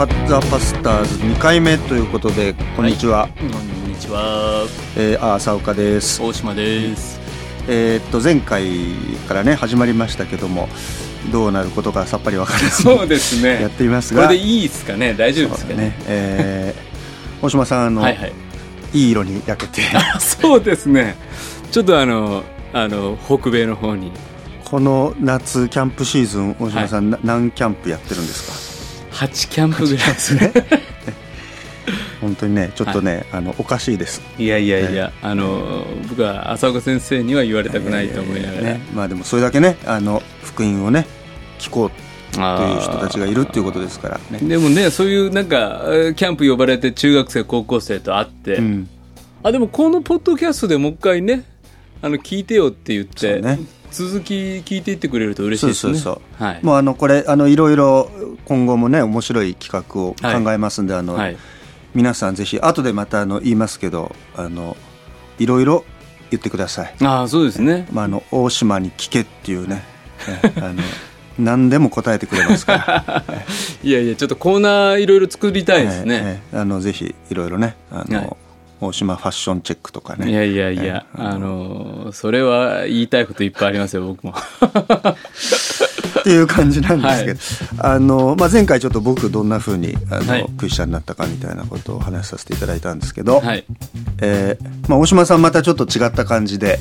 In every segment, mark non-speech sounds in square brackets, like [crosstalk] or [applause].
ファッザパスターズ2回目ということでこんにちは、こんにちは。えー、あ浅岡です。大島です。えーっと前回からね始まりましたけどもどうなることかさっぱりわからずそうですね。やっていますこがれでいいですかね？大丈夫ですかね？ね。えー、大島さんあの、[laughs] はいはい。いい色に焼けて。あそうですね。ちょっとあのあの北米の方に。この夏キャンプシーズン大島さん、な何キャンプやってるんですか？8キャンプぐらいですね。[laughs] 本当にねちょっとね、あのおかしいです。いやいやいや、あの僕は浅岡先生には言われたくないと思いながら、ねまあでもそれだけねあの福音をね聞こうという人たちがいるっていうことですから。ねでもねそういうなんかえーキャンプ呼ばれて中学生高校生と会って、うん。あでもこのポッドキャストでもう一回ねあの聞いてよって言って、ね続き聞いていってくれると嬉しいですね。そうそうそう。はい。もうあのこれあのいろいろ今後もね面白い企画を考えますんで、あのはい。皆さんぜひ後でまたあの言いますけどあのいろいろ言ってください、ああそうですね。まあ、あの大島に聞けっていうね。えあの [laughs] 何でも答えてくれますから。[laughs] いやいやちょっとコーナーいろいろ作りたいですね、ええあのぜひいろいろねあの、はい大島ファッションチェックとかね。いやいやいや、ええあのそれは言いたいこといっぱいありますよ僕も。[laughs] っていう感じなんですけど、あのまあ、前回ちょっと僕どんな風にあの、はい。クリスチャンになったかみたいなことをお話しさせていただいたんですけど、はい。えーまあ、大島さんまたちょっと違った感じで、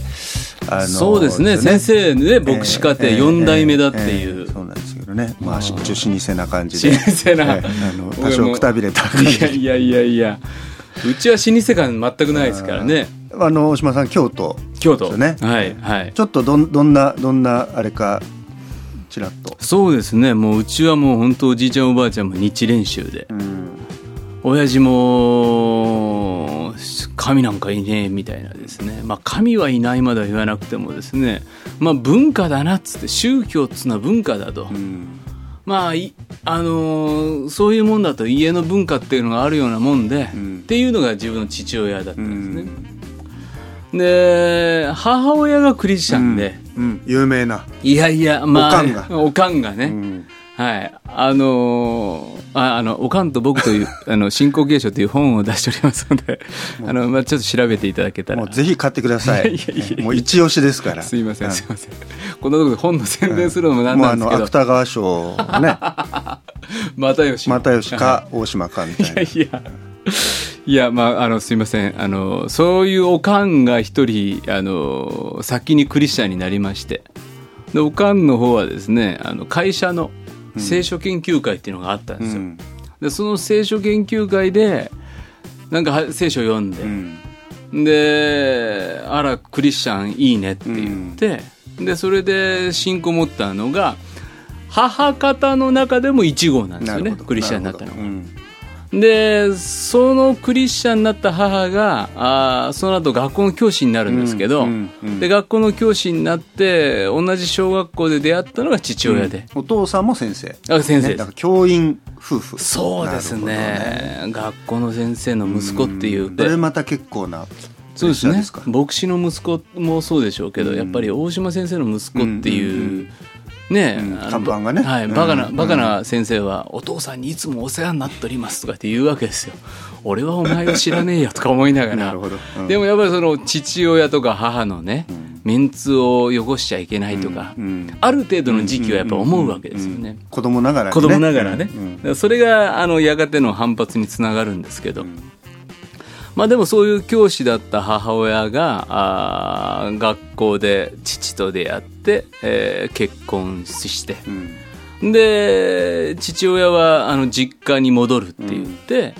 あのそうですね。先生ね牧師課程えー4代目だっていう、えーそうなんですけどね、まあ、一応老舗な感じで。[laughs] 老舗な。えーあの多少くたびれた感じ。いやいやいやいやうちは老舗感全くないですからね。あの大島さん京都。京都。ね。はいはい。ちょっとどんどんなどんなあれかちらっと。そうですね。もううちはもう本当おじいちゃんおばあちゃんも日練習で。うん。親父も神なんかいねえみたいなですね。まあ神はいないまでは言わなくてもですね。まあ文化だなっつって宗教っつうのは文化だと、うんまあいあのーそういうもんだと家の文化っていうのがあるようなもんで、うん。っていうのが自分の父親だったうんですね、で母親がクリスチャンで、うん。有名な。いやいやまあおかんが。おかんがね、うんはい。あのーああの、おかんと僕という、[laughs] あの、信仰継承という本を出しておりますので、あの、まあ、ちょっと調べていただけたらもう。ぜひ買ってください [laughs] いやいやいやもう一押しですからすいません、うすいません。こんなところで本の宣伝するのもなんもうあなんですけど、の芥川賞のね [laughs] 又吉。又吉か大島かみたいないやいや。いや、まあ、あの、すいません。あの、そういうおかんが一人、あの、先にクリスチャンになりまして。で、おかんの方はですね、あの、会社の聖書研究会っていうのがあったんですよ。うん。でその聖書研究会でなんかは聖書を読んで、うん。であらクリスチャンいいねって言って、でそれで信仰を持ったのが母方の中でも1号なんですよねクリスチャンになったのが。うんでそのクリスチャンになった母があーその後学校の教師になるんですけど、うんうんうん。で学校の教師になって同じ小学校で出会ったのが父親で、お父さんも先生。あ先生ね教員夫婦。そうですね。なる学校の先生の息子っていうほどねそれまた結構なそうですね。か牧師の息子もそうでしょうけど、うん。やっぱり大島先生の息子っていう、ね、うんあの看板がね。はい、うんバカな、うん。バカな先生は、お父さんにいつもお世話になっておりますとかって言うわけですよ。俺はお前を知らねえよとか思いながら。でもやっぱりその父親とか母のね、ん。メンツを汚しちゃいけないとか、ある程度の時期はやっぱ思うわけですよね。子供ながらにね。子供ながらね、それがあのやがての反発につながるんですけど、まあでもそういう教師だった母親があー学校で父と出会って、えー結婚して。うん。で父親はあの実家に戻るって言って、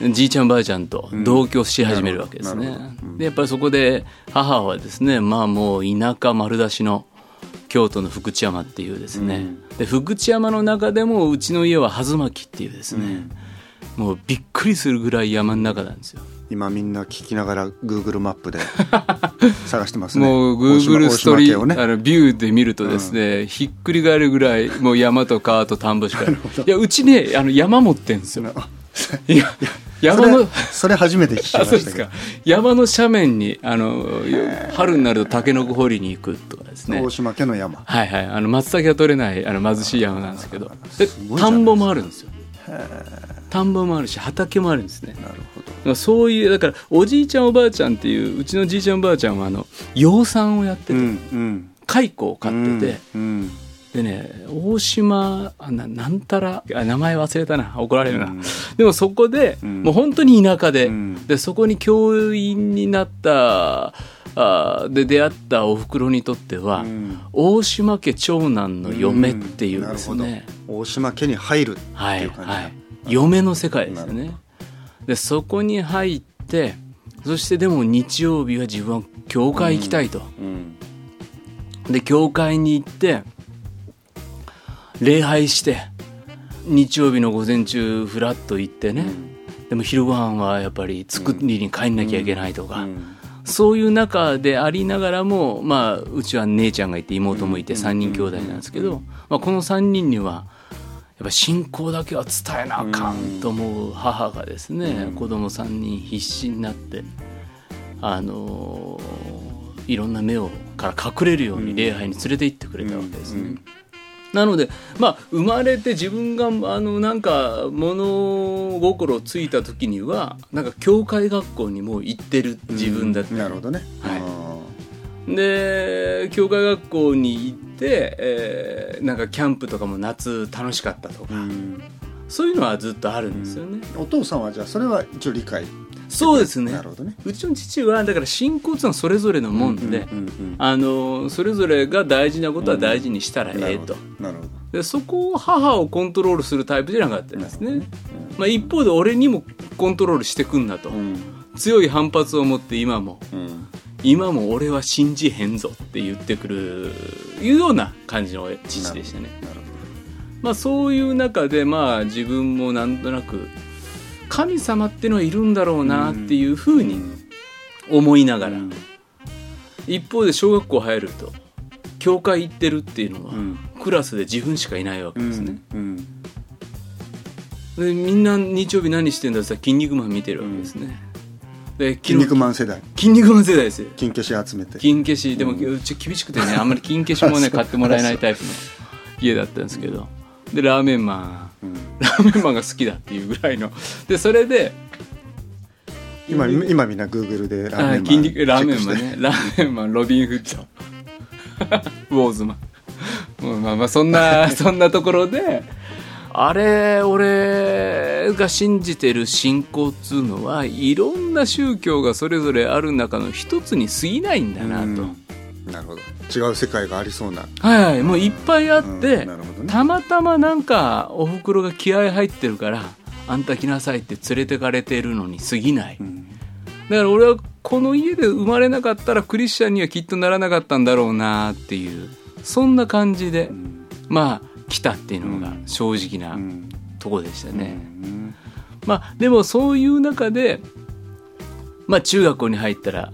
うん。じいちゃんばあちゃんと同居し始めるわけですね。でやっぱりそこで母はですねまあもう田舎丸出しの京都の福知山っていうですね、で福知山の中でもうちの家は弾巻っていうですね、もうびっくりするぐらい山の中なんですよ。今みんな聞きながら Google マップで [laughs] 探してますね。もう Google ストーリー、大島大島家をね。あのビューで見るとですね、ひっくり返るぐらいもう山と川と田んぼしかない。[laughs] いやうちねあの山持ってんですよ。いや山のそれ初めて聞きましたけ山の斜面にあの春になるとタケノコ掘りに行くとかですね。大島家の山。はいはい。あの松茸が取れないあの貧しい山なんですけど。で田んぼもあるんですよ田んぼもあるし畑もあるんですね。なるほど。だからそういうだからおじいちゃんおばあちゃんっていううちのじいちゃんおばあちゃんはあの養蚕をやってて、うん蚕を飼ってて、うんでね大島あななんたらあ名前忘れたな。怒られるな、うん。でもそこで、うん。もう本当に田舎で,、うん。でそこに教員になったあで出会ったおふくろにとっては、うん。大島家長男の嫁っていうですね、大島家に入るってはいいう感じ。はい嫁の世界ですよね。でそこに入ってそしてでも日曜日は自分は教会行きたいと、うんで教会に行って礼拝して日曜日の午前中フラッと行ってね、でも昼ご飯はやっぱり作りに帰んなきゃいけないとか、うんそういう中でありながらも、まあ、うちは姉ちゃんがいて妹もいて3人兄弟なんですけど、まあ、この3人にはやっぱ信仰だけは伝えなあかんと思う母がですね、うん。子供3人必死になって、あのーいろんな目をから隠れるように礼拝に連れて行ってくれたわけですね。うん。なので、まあ、生まれて自分があのなんか物心ついた時にはなんか教会学校にもう行ってる自分だった、なるほどね。はい。で教会学校に行って、えーなんかキャンプとかも夏楽しかったとか、うん。そういうのはずっとあるんですよね、お父さんはじゃあそれは一応理解。そうですね。なるほどね。うちの父はだから信仰っていうのはそれぞれのもんで、うんうんうんあのそれぞれが大事なことは大事にしたらええと、なるほど。でそこを母をコントロールするタイプじゃなかったんですね、なるまあ、一方で俺にもコントロールしてくんなと、うん。強い反発を持って今も。うん今も俺は信じへんぞって言ってくるいうような感じの父でしたね。まあそういう中でまあ自分もなんとなく神様っていうのはいるんだろうなっていうふうに思いながら、うん。一方で小学校入ると教会行ってるっていうのは、うん。クラスで自分しかいないわけどですね、うん。でみんな日曜日何してんだって言ったら「筋肉マン」見てるわけですね、で筋肉マン世代。筋肉マン世代ですよ。金消し集めて。金消し。でも、うち厳しくてねあんまり金消しもね [laughs] 買ってもらえないタイプの家だったんですけど。でラーメンマン。うん。ラーメンマンが好きだっていうぐらいの。でそれで今今みんなグーグルでラーメンマンあ筋肉ラーメンマンね。ラーメンマンロビン・フッド。[laughs] ウォーズマン。まあまあそんなそんなところであれ俺が信じてる信仰っつうのはいろんな宗教がそれぞれある中の一つに過ぎないんだなと、うん。なるほど。違う世界がありそうな。はいはいもういっぱいあって、ねたまたまなんかおふくろが気合入ってるからあんた来なさいって連れてかれてるのに過ぎない、うん。だから俺はこの家で生まれなかったらクリスチャンにはきっとならなかったんだろうなっていうそんな感じで、うん。まあ来たっていうのが正直なうんとこでしたね、うん。まあでもそういう中でまあ中学校に入ったら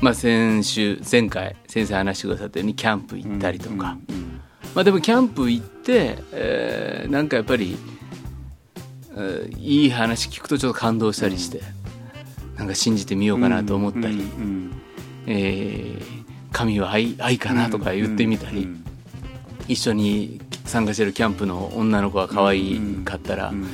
まあ先週前回先生話してくださったようにキャンプ行ったりとか、うんまあでもキャンプ行って、えーなんかやっぱり、えーいい話聞くとちょっと感動したりして、なんか信じてみようかなと思ったり、うんえー神は愛愛かなとか言ってみたり、うん。一緒に参加してるキャンプの女の子が可愛かったら、うん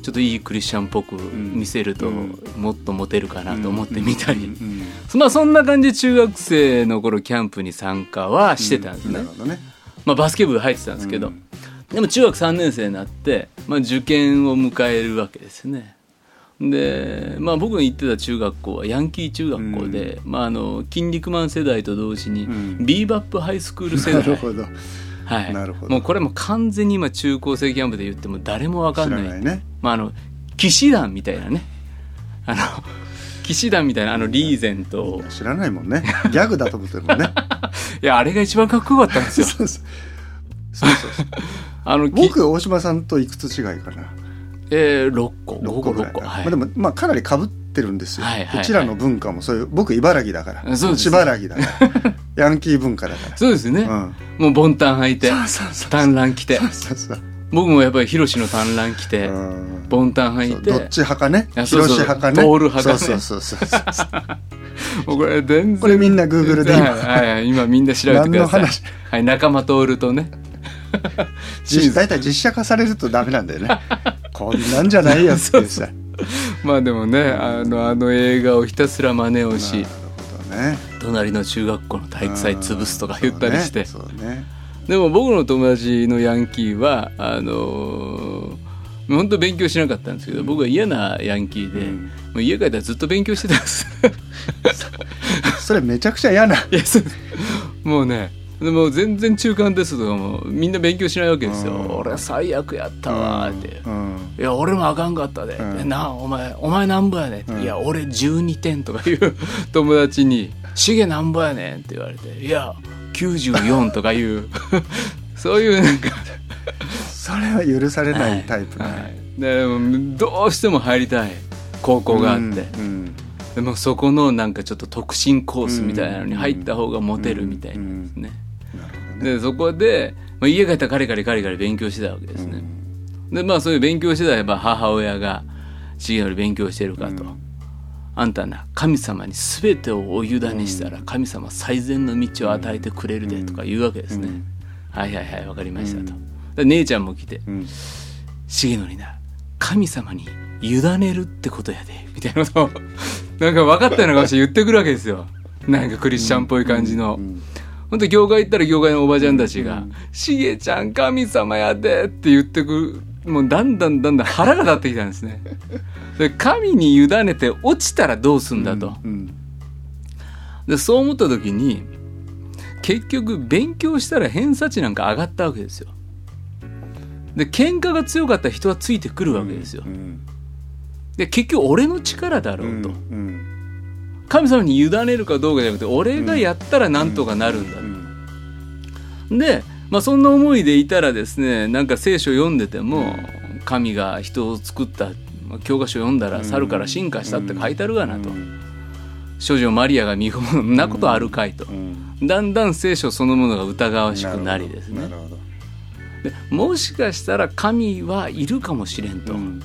ちょっといいクリスチャンっぽく見せると、うんもっとモテるかなと思ってみたり、うんまあそんな感じで中学生の頃キャンプに参加はしてたんですね。ね。まあ、バスケ部入ってたんですけど、うん。でも中学3年生になって、まあ、受験を迎えるわけですね。で、まあ、僕が行ってた中学校はヤンキー中学校で、まあ、あの筋肉マン世代と同時に、うん。ビーバップハイスクール世な代るほどはい、なるほど。もうこれも完全に今中高生キャンプで言っても誰もわか知んない。らないね。まあ、あの騎士団みたいなね。あの [laughs] 騎士団みたいなあのリーゼント知らないもんね。ギャグだと思ってるもんね。[laughs] いやあれが一番かっこよかったんですよ。[laughs] そうそう。そうそうあのき僕大島さんといくつ違いかな？えー、6個。5 6個6個、はい。まあ、でもまあかなり被ってるんですよ、はいはいはい。うちらの文化もそういう僕茨城だから。そうです茨城だから。[laughs] ヤンキー文化だから。そうですね、うん。もうボンタン履いてそうそうそう短ラン着て。そうそうそう。僕もやっぱりヒロシの短ラン着てうん。ボンタン履いうて。そどっち派かね？あそうそう。広し派かね？ボール派かね。そうそうそうそうもうこれ全然。これみんな Google で今。はいはいはい。今みんな調べてください。何の話？はい仲間徹とね。[laughs] 実大体実写化されるとダメなんだよね。こんなんじゃないやつでした [laughs] まあでもねあのあの映画をひたすら真似をし、ね。隣の中学校の体育祭潰すとか言ったりして、ね。でも僕の友達のヤンキーはあのー本当勉強しなかったんですけど、僕は嫌なヤンキーで、うん。もう家帰ったらずっと勉強してたんです。[laughs] それめちゃくちゃ嫌な。[laughs] もうねでも全然中間テストとかもみんな勉強しないわけですよ、うん。俺は最悪やったわーって、うん。いや俺もあかんかったで、うん。でなお前お前なんぼやねんうん。いや俺12点とかいう友達に「しげなんぼやねん」って言われて「いや94」とかいう。[laughs] そういうなんか。それは許されないタイプはねい、でもどうしても入りたい。高校があって、うん。でもそこのなんかちょっと特進コースみたいなのに入った方がモテるみたいなんですね、ね。でそこで、まあ、家帰ったらカリカリカリカリ勉強してたわけですね、でまあそういう勉強してたらやっぱ母親が「重則勉強してるか」と、うん。あんたな神様に全てをお委ねしたら神様最善の道を与えてくれるでとか言うわけですね、うん。はいはいはいわかりましたと、姉ちゃんも来てうん「重則な神様に委ねるってことやで」みたいなことをなんか分かったような顔して言ってくるわけですよ。なんかクリスチャンっぽい感じの、うんほんと業界行ったら業界のおばちゃんたちがうん「しげちゃん神様やで」って言ってくるもうだんだんだんだん腹が立ってきたんですね。で神に委ねて落ちたらどうすんだと。うんでそう思った時に結局勉強したら偏差値なんか上がったわけですよ。で喧嘩が強かった人はついてくるわけですよう。んで結局俺の力だろううんと。うん神様に委ねるかどうかじゃなくて俺がやったらなんとかなるんだうん。で、まあ、そんな思いでいたらですねなんか聖書読んでても神が人を作ったまあ教科書読んだら猿から進化したって書いてあるがなと。うん。少女マリアが見込むそんなことあるかいと。うん。だんだん聖書そのものが疑わしくなりですね。でもしかしたら神はいるかもしれんと、うん。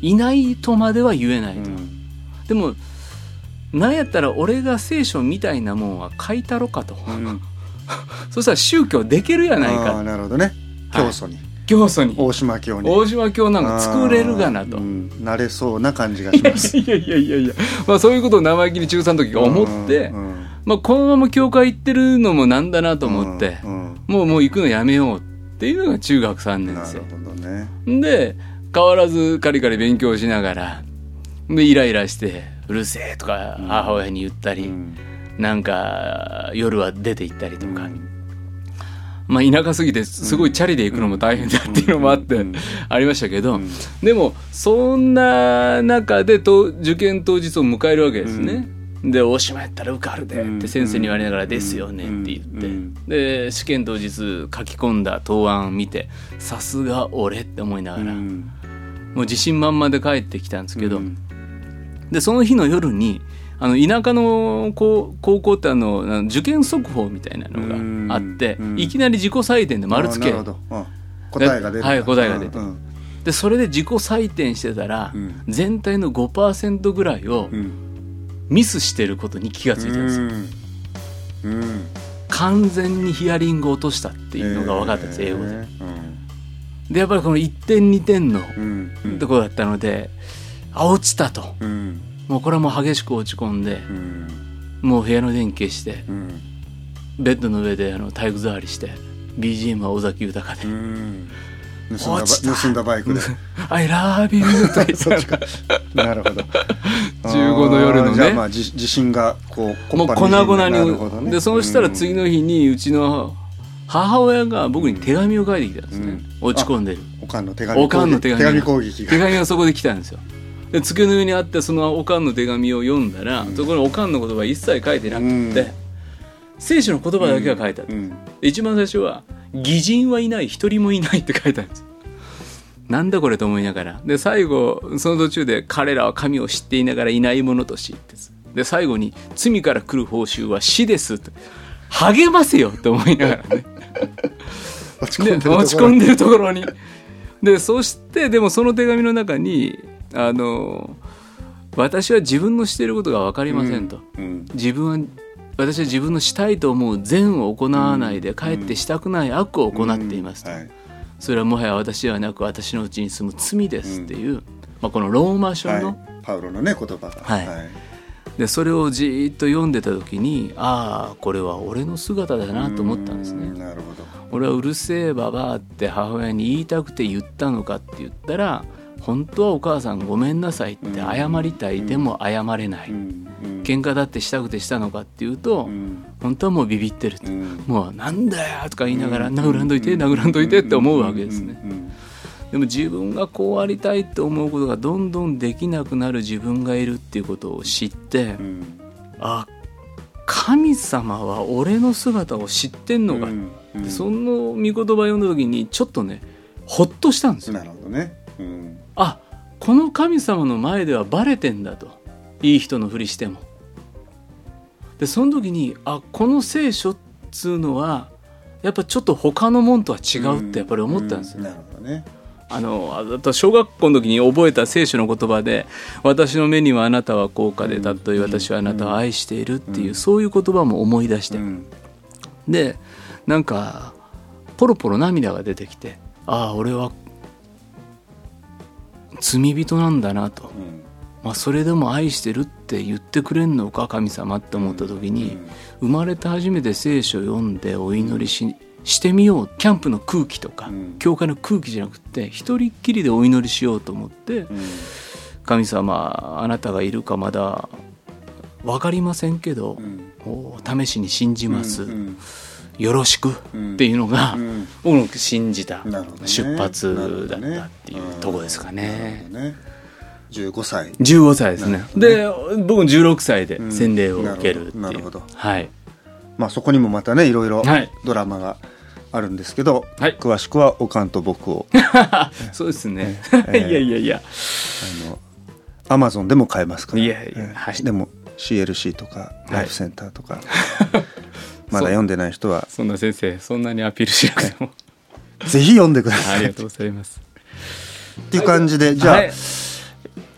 いないとまでは言えないと、うん。でもなんやったら俺が聖書みたいなもんは書いたろかと、うん。[laughs] そしたら宗教できるやないあかーなるほどね。教祖に。教祖に。大島教に。大島教なんか作れるがなと。うん。なれそうな感じがします。[laughs] いやいやいやいや、まあ、そういうことを生意気に中3の時が思って、うんまあ、このまま教会行ってるのもなんだなと思って、うんうん。もうもう行くのやめようっていうのが中学3年なる生ほどね。で変わらずカリカリ勉強しながらでイライラして「うるせえ」とか母親に言ったり、うん。なんか夜は出て行ったりとか、うん。まあ、田舎すぎてすごいチャリで行くのも大変だっていうのもあって、うん。ありましたけど、うん。でもそんな中でと受験当日を迎えるわけですね。で大島やったら受かるでって先生に言われながら「ですよね」って言って、うん。で試験当日書き込んだ答案見てさすが俺って思いながら、うん。もう自信満々で帰ってきたんですけど、うんでその日の夜にあの田舎の高高校ってあの受験速報みたいなのがあって、うん。いきなり自己採点で丸つけ。うん。答えが出る。はい答えが出てうん。でそれで自己採点してたら、うん。全体の5%ぐらいをうん。ミスしてることに気がついたんですよ、うん。うん。完全にヒアリング落としたっていうのが分かったんです、英語で。うん。でやっぱりこの1点2点のうん。うん。ところだったので、あ落ちたと。うん。もうこれはもう激しく落ち込んでうん。もう部屋の電気消してうん。ベッドの上であの体育座りして BGM は尾崎豊で。うん。盗んだ盗んだバイクで「[laughs] I love you」[laughs] とか。なるほど。[laughs] 15の夜のね。じゃあまあじ地震がこうもう粉々なるほどね。にでそうしたら次の日にうちの母親が僕に手紙を書いてきたんですね、うん。落ち込んでる。おかんの手紙おかんの手紙。手紙攻撃手が紙がそこで来たんですよで机の上にあってそのおかんの手紙を読んだら、そこにおかんの言葉一切書いてなくて、うん。聖書の言葉だけが書いてあった、うん。で一番最初は「義人はいない一人もいない」って書いてあるんです。なんだこれと思いながら。で最後その途中で「彼らは神を知っていながらいない者とし」ってで最後に「罪から来る報酬は死です」って。励ませよって思いながらね。[laughs] 落ち込んでるところに。でそしてでもその手紙の中にあの私は自分のしていることが分かりませんと、うん自分は私は自分のしたいと思う善を行わないで、かえってしたくない悪を行っていますと、はい。それはもはや私ではなく私のうちに住む罪ですっていう、まあ、このローマ書の、はい、パウロのね言葉が。はい。でそれをじーっと読んでた時にああこれは俺の姿だなと思ったんですね。うなるほど。俺はうるせえばばあって母親に言いたくて言ったのかって言ったら本当はお母さんごめんなさいって謝りたい、でも謝れない、うん。うん。喧嘩だってしたくてしたのかっていうと、うん。本当はもうビビってると、うん。もうなんだよとか言いながら殴らんといて殴らんといてって思うわけですね。でも自分がこうありたいって思うことがどんどんできなくなる自分がいるっていうことを知って、うん。あ神様は俺の姿を知ってんのか、うん。うん。でその御言葉読んだ時にちょっとねほっとしたんですよ。なるほどね。うんあこの神様の前ではバレてんだと。いい人のふりしても。でその時にあこの聖書っつうのはやっぱちょっと他のもんとは違うってやっぱり思ったんですよ、うなるほどね。あのあと小学校の時に覚えた聖書の言葉で「私の目にはあなたは高価で尊い私はあなたを愛している」っていうそういう言葉も思い出して、うん。でなんかポロポロ涙が出てきてああ俺は罪人なんだなと、うん。まあ、それでも愛してるって言ってくれんのか神様って思った時に、生まれて初めて聖書を読んでお祈りししてみようキャンプの空気とか、うん。教会の空気じゃなくて一人っきりでお祈りしようと思って、うん。神様あなたがいるかまだ分かりませんけど、試しに信じます、うんよろしく？うん。っていうのが、うん。僕の信じた出発だったっていうとこですかね。なるほどね。15歳。15歳ですね。なるほどで僕も16歳でうん。洗礼を受けるっていう、なるほど。なるほはい。まあそこにもまたねいろいろはい。ドラマがあるんですけど、はい。詳しくはおかんと僕を。[laughs] そうですね、ええ。[laughs] いやいやいや。あのアマゾンでも買えますから。いやいやええ。はい。でも CLC とかい。ライフセンターとか、[laughs] まだ読んでない人は。そんな先生そんなにアピールしなくても。[laughs] ぜひ読んでください。ありがとうございます。っていう感じでじゃあ、はい。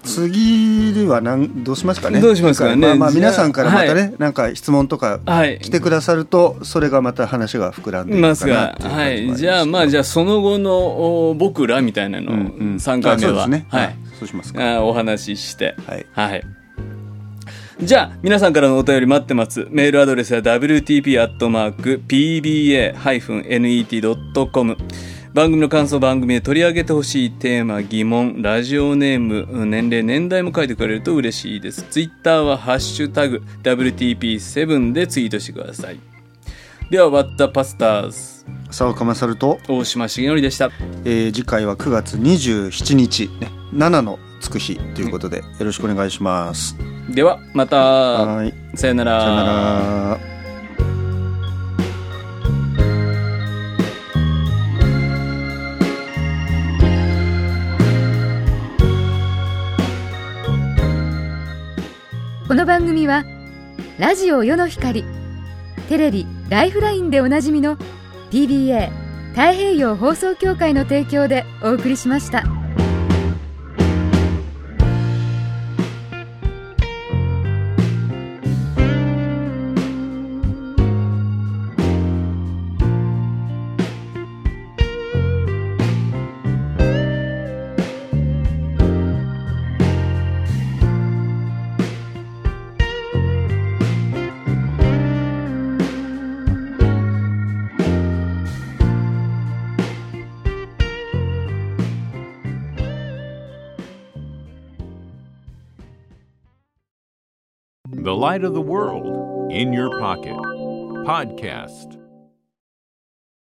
次ではなんどうしますかね。どうしますかね。まあまあ皆さんからまたね、はなんか質問とかはい。来てくださるとそれがまた話が膨らんでいくかなます。がはい。じゃあまあじゃあその後のお僕らみたいなのをうんうん。3回目は、あそうですね。はい。そうしますか。あお話しして。はい。はい。じゃあ、皆さんからのお便り待ってます。メールアドレスは wtp.pba-net.com 番組の感想、番組で取り上げてほしいテーマ、疑問、ラジオネーム、年齢、年代も書いてくれると嬉しいです。ツイッターはハッシュタグ WTP7 でツイートしてください。では、ワッタパスターズ、沢岡勝と、大島重則でした。えー次回は9月27日ね7のつく日ということでよろしくお願いします、では、また、はいさよなら。さよならこの番組はラジオ世の光テレビ「ライフライン」でおなじみの PBA 太平洋放送協会の提供でお送りしました。Light of the world in your pocket. Podcast.